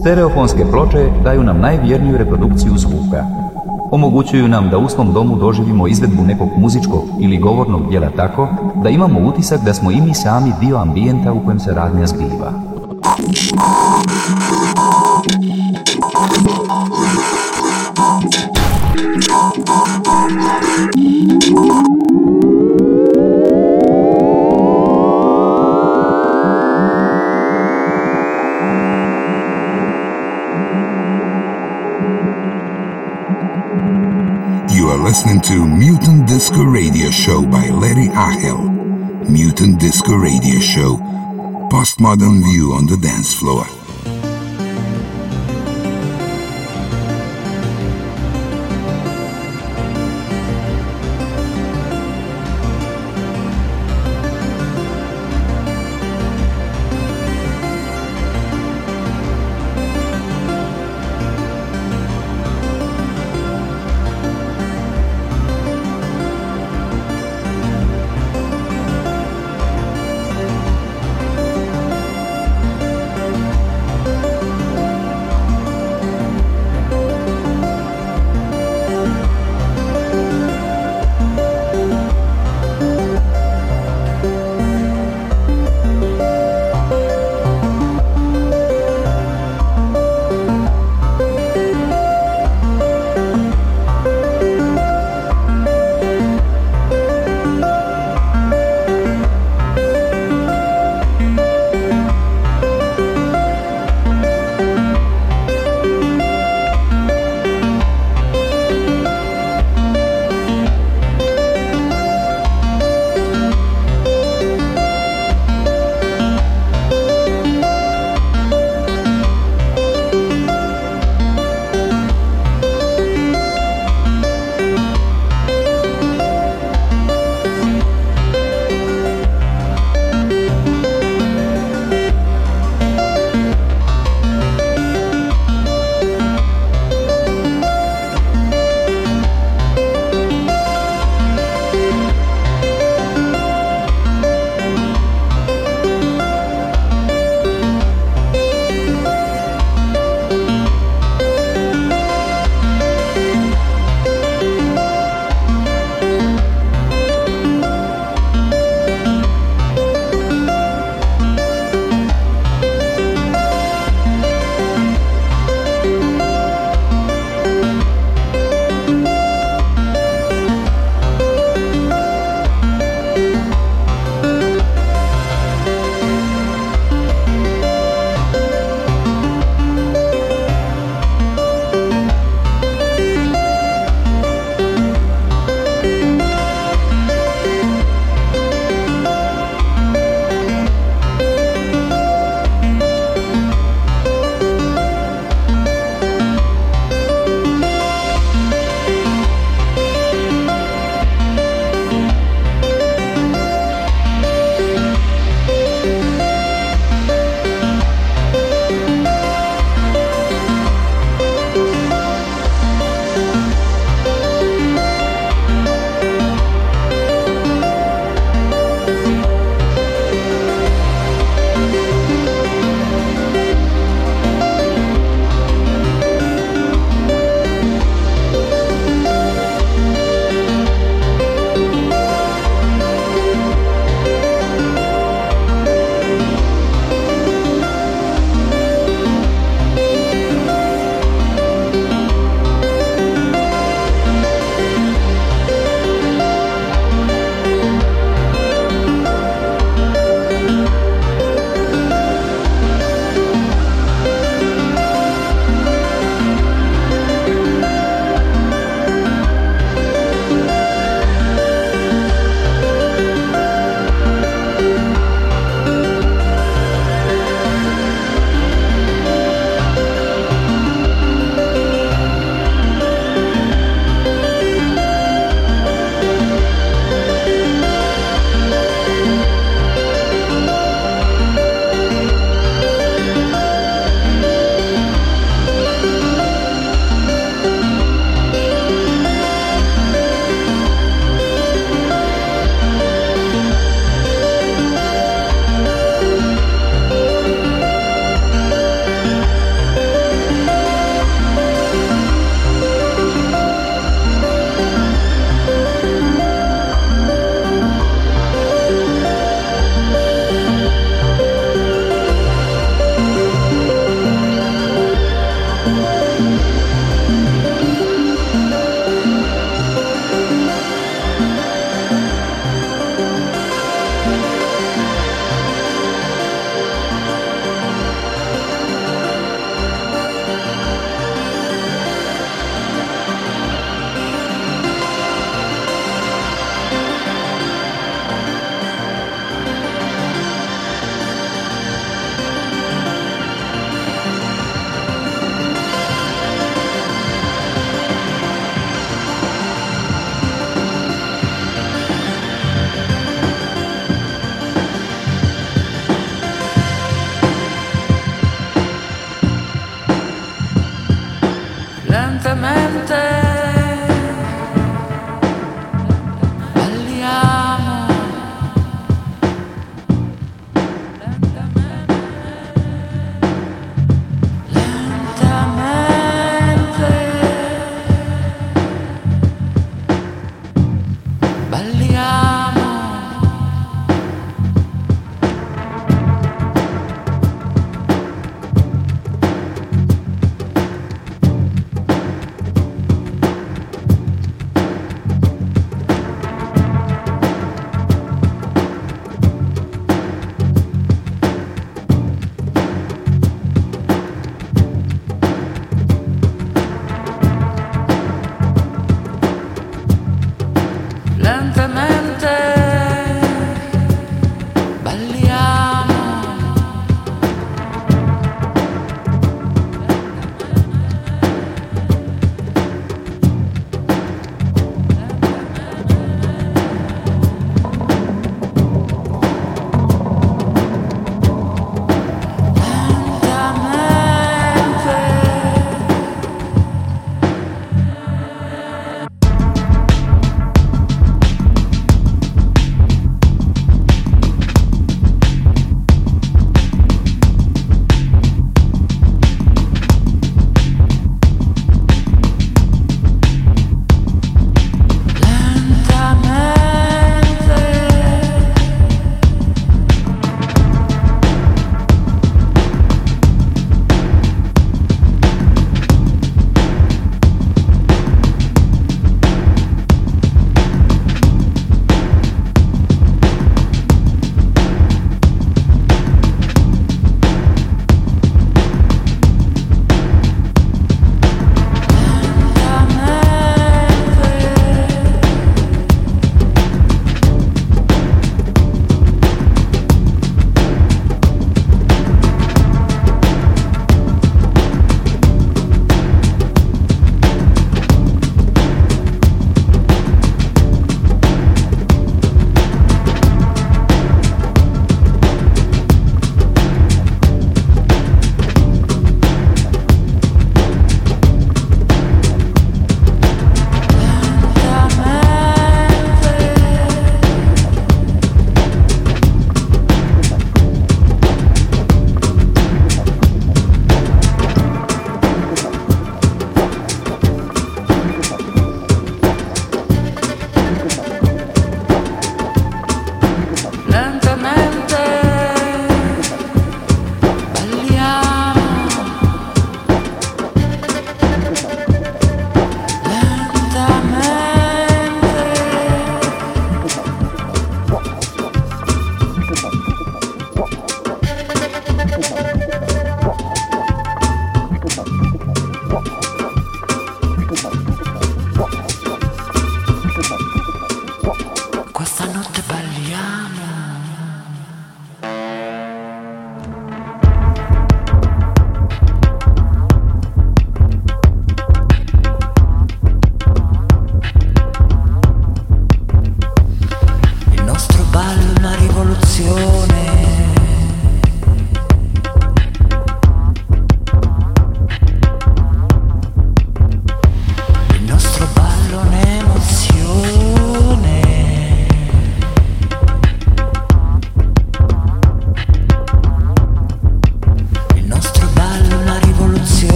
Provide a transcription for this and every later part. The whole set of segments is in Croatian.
Stereofonske ploče daju nam najvjerniju reprodukciju zvuka. Omogućuju nam da u svom domu doživimo izvedbu nekog muzičkog ili govornog dijela tako da imamo utisak da smo i mi sami dio ambijenta u kojem se radnja zbiva. Listening to Mutant Disco Radio Show by Larry Achel. Mutant Disco Radio Show. Postmodern view on the dance floor.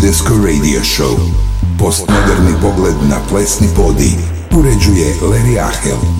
Disco Radio Show. Postmoderni pogled na plesni podi uređuje Larry Ahel.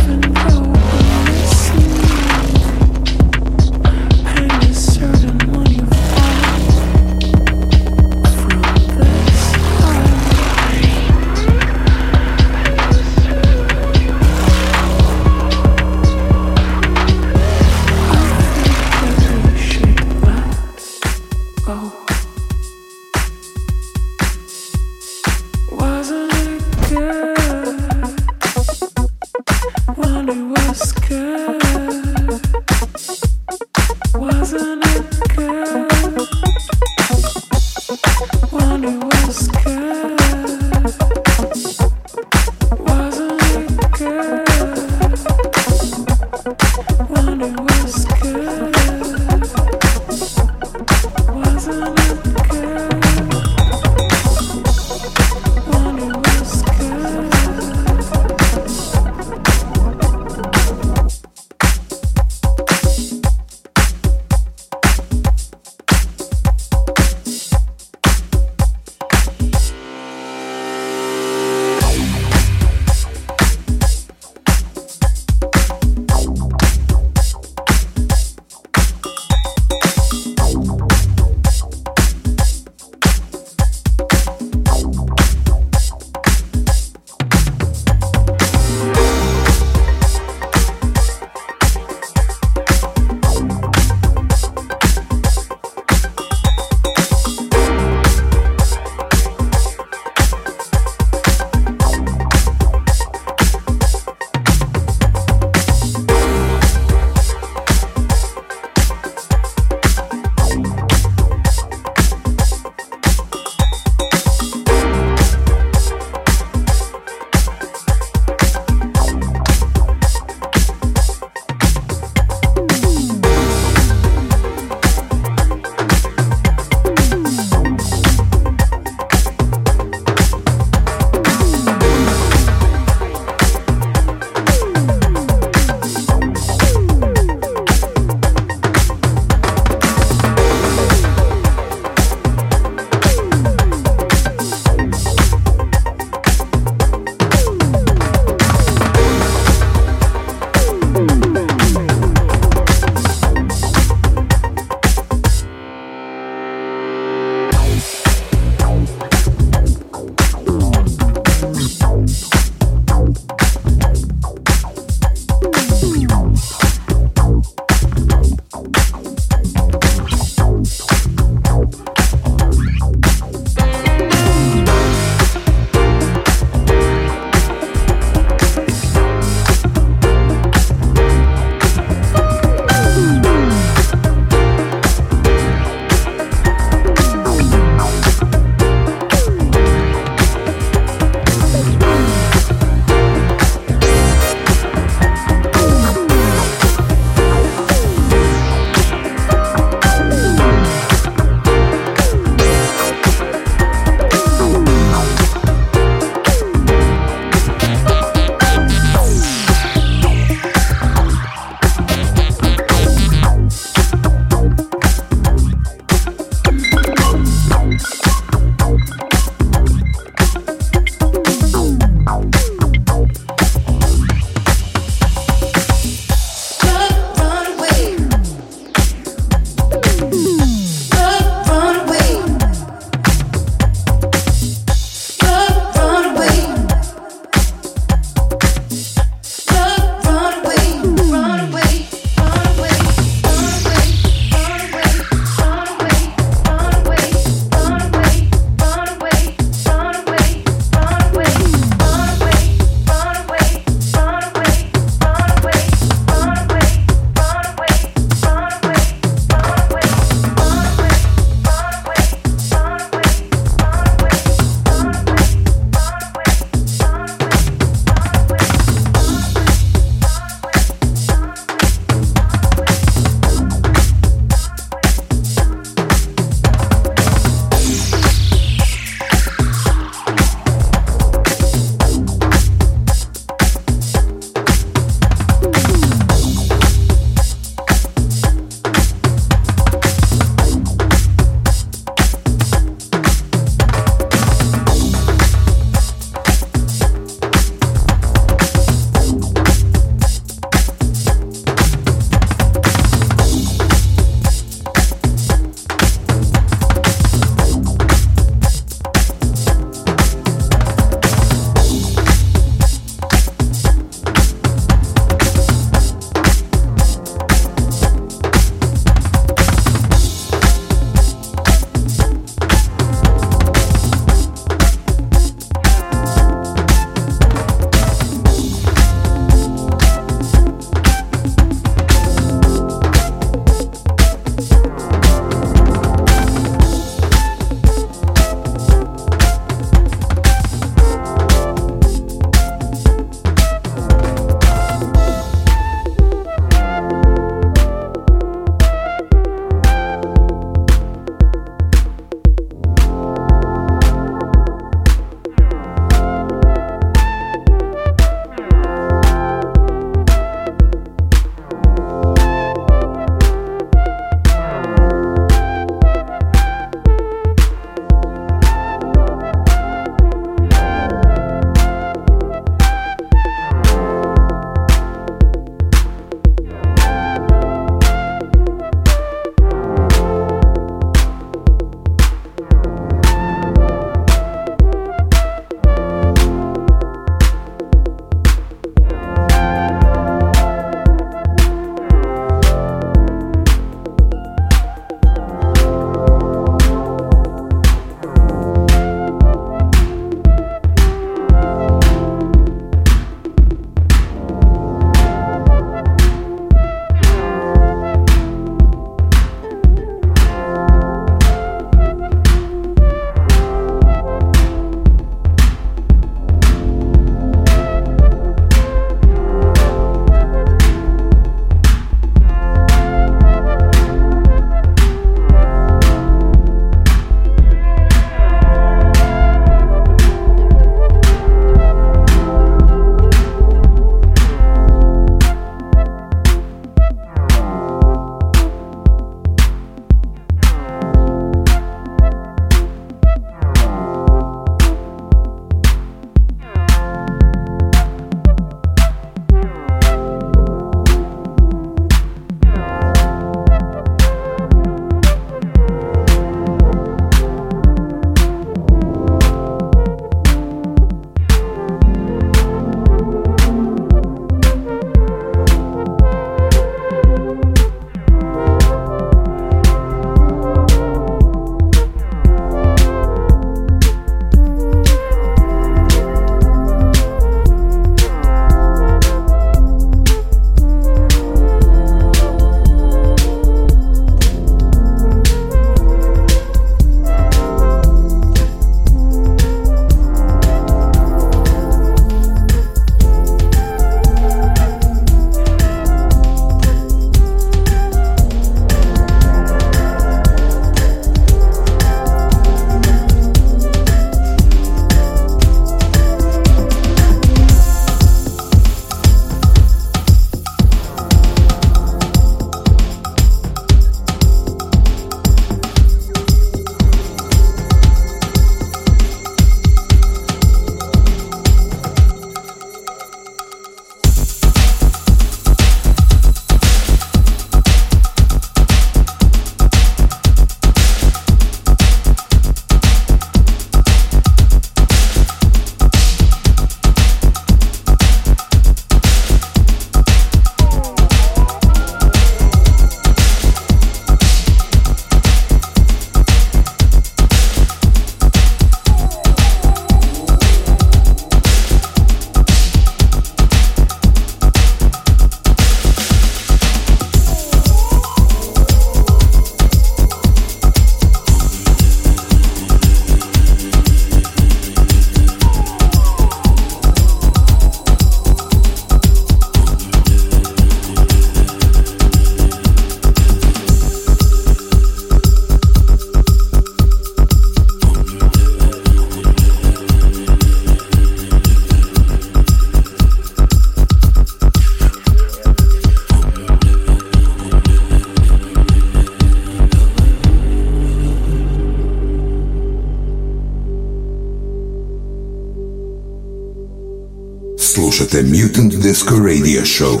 Disco Radio Show.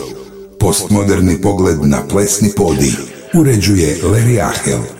Postmoderni pogled na plesni podi. Uređuje Larry Ahel.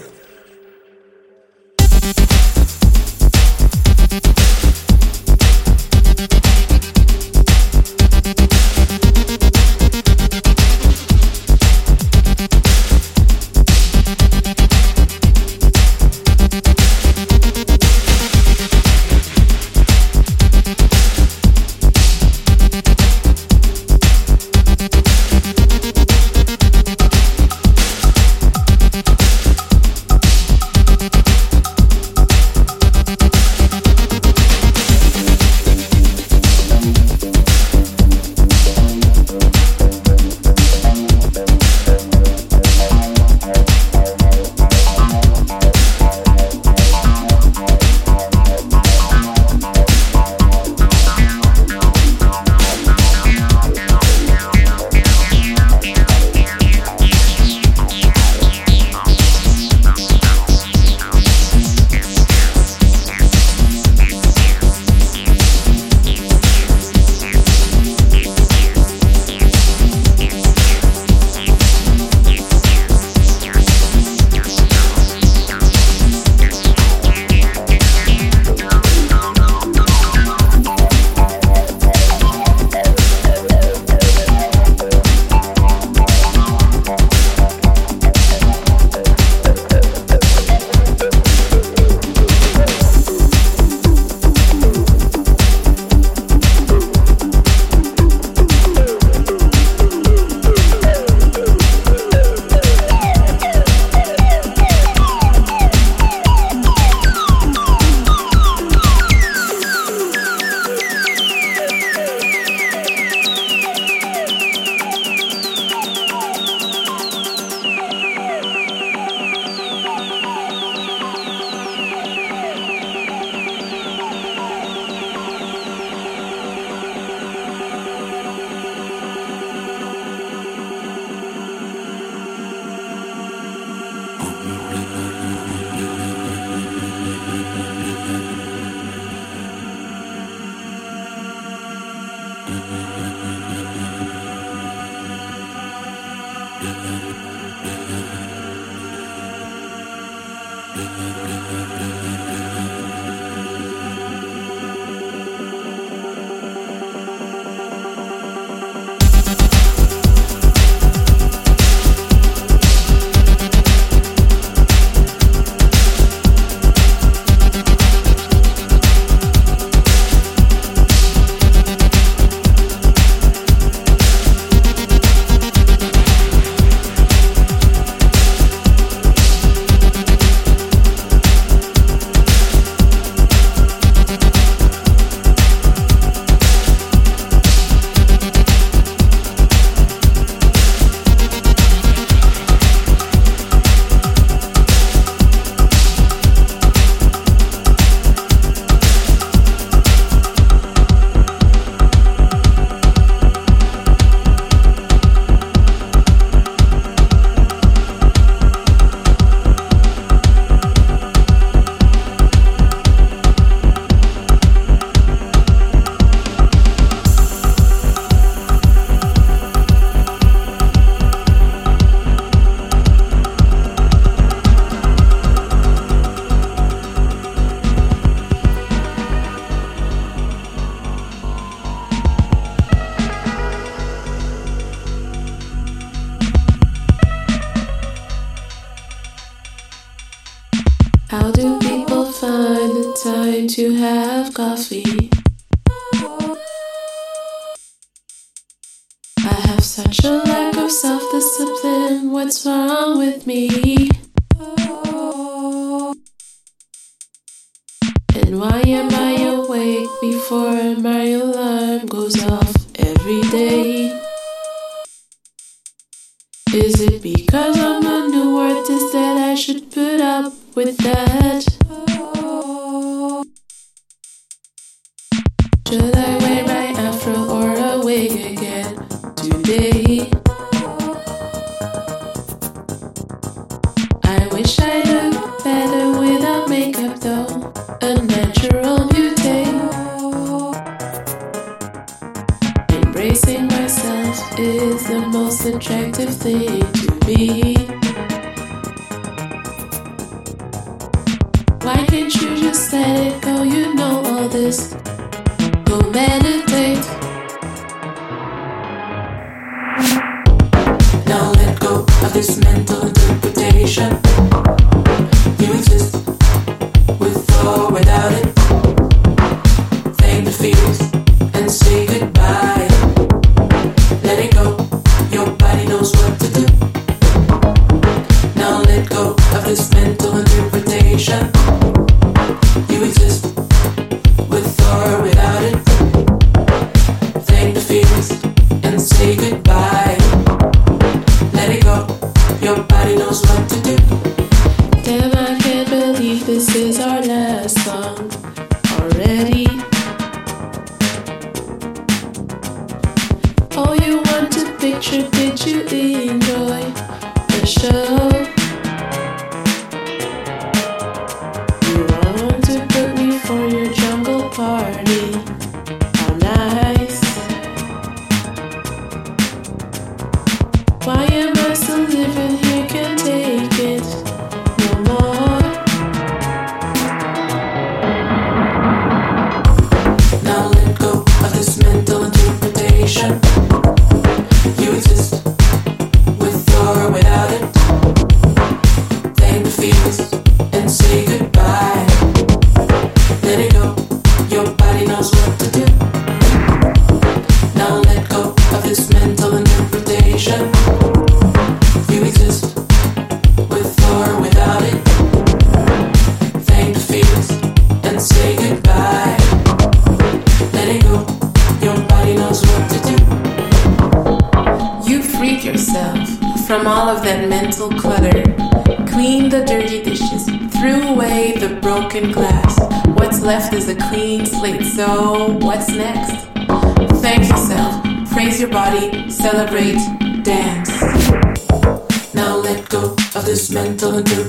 on you.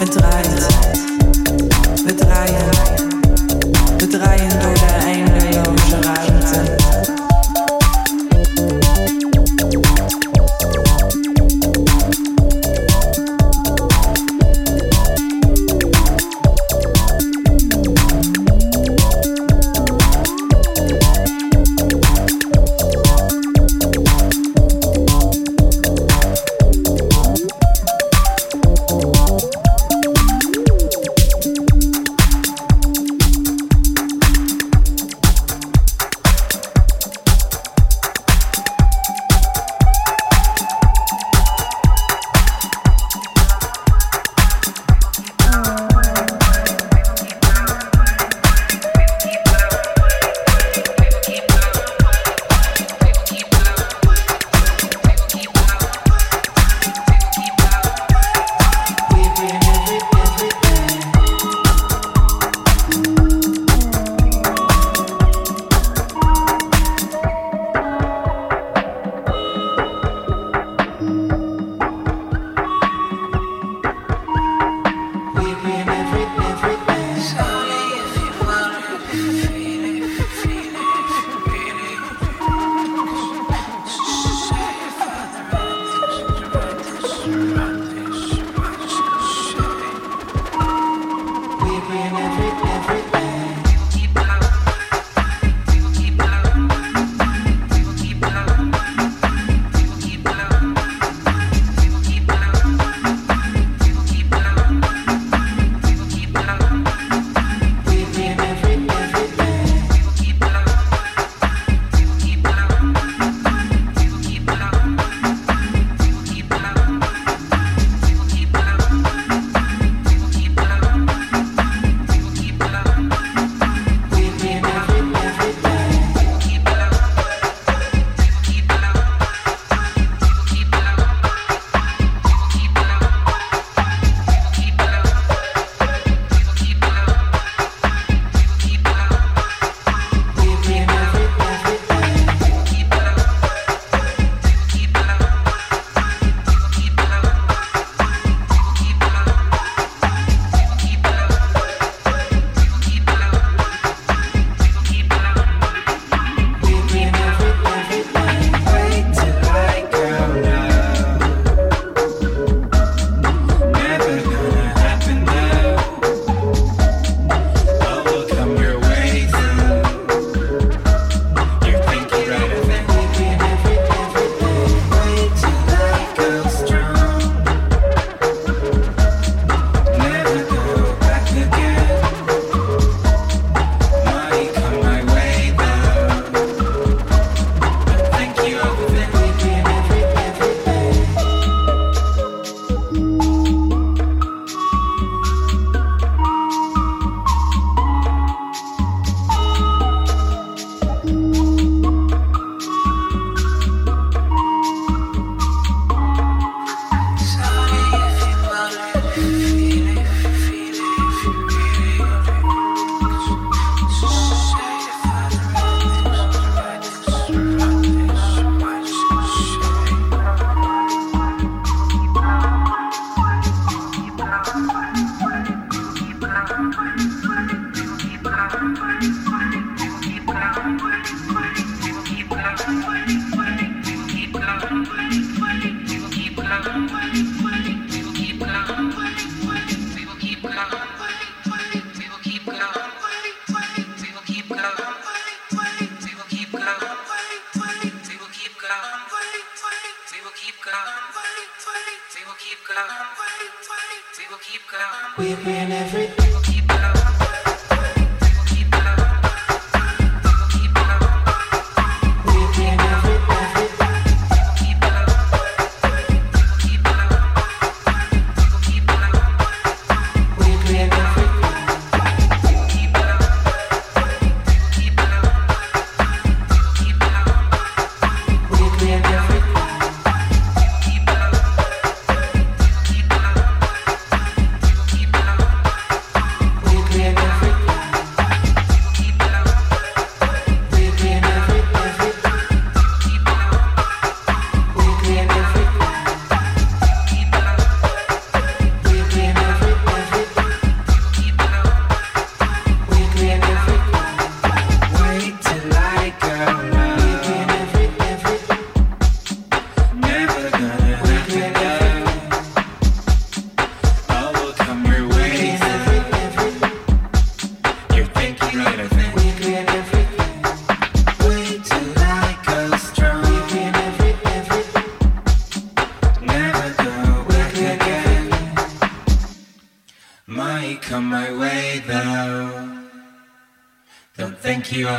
Het draait.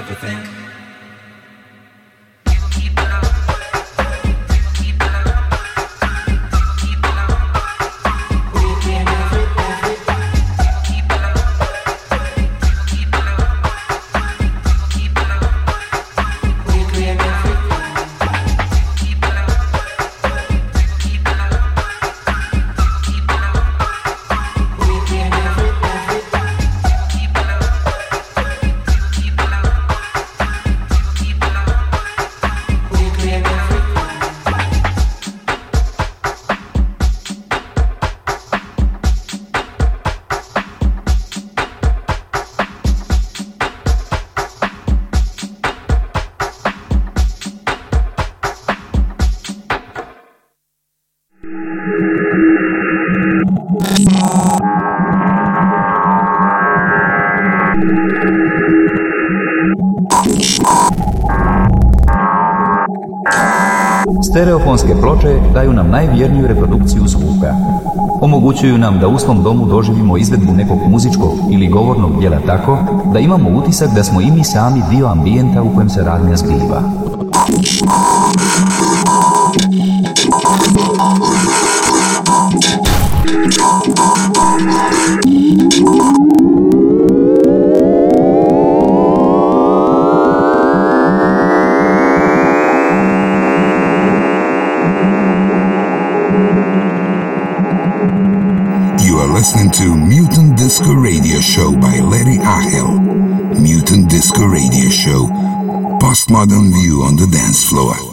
everything. Ploče daju nam najvjerniju reprodukciju zvuka. Omogućuju nam da u svom domu doživimo izvedbu nekog muzičkog ili govornog djela tako da imamo utisak da smo i mi sami dio ambijenta u kojem se radnja zbiva. Postmodern view on the dance floor.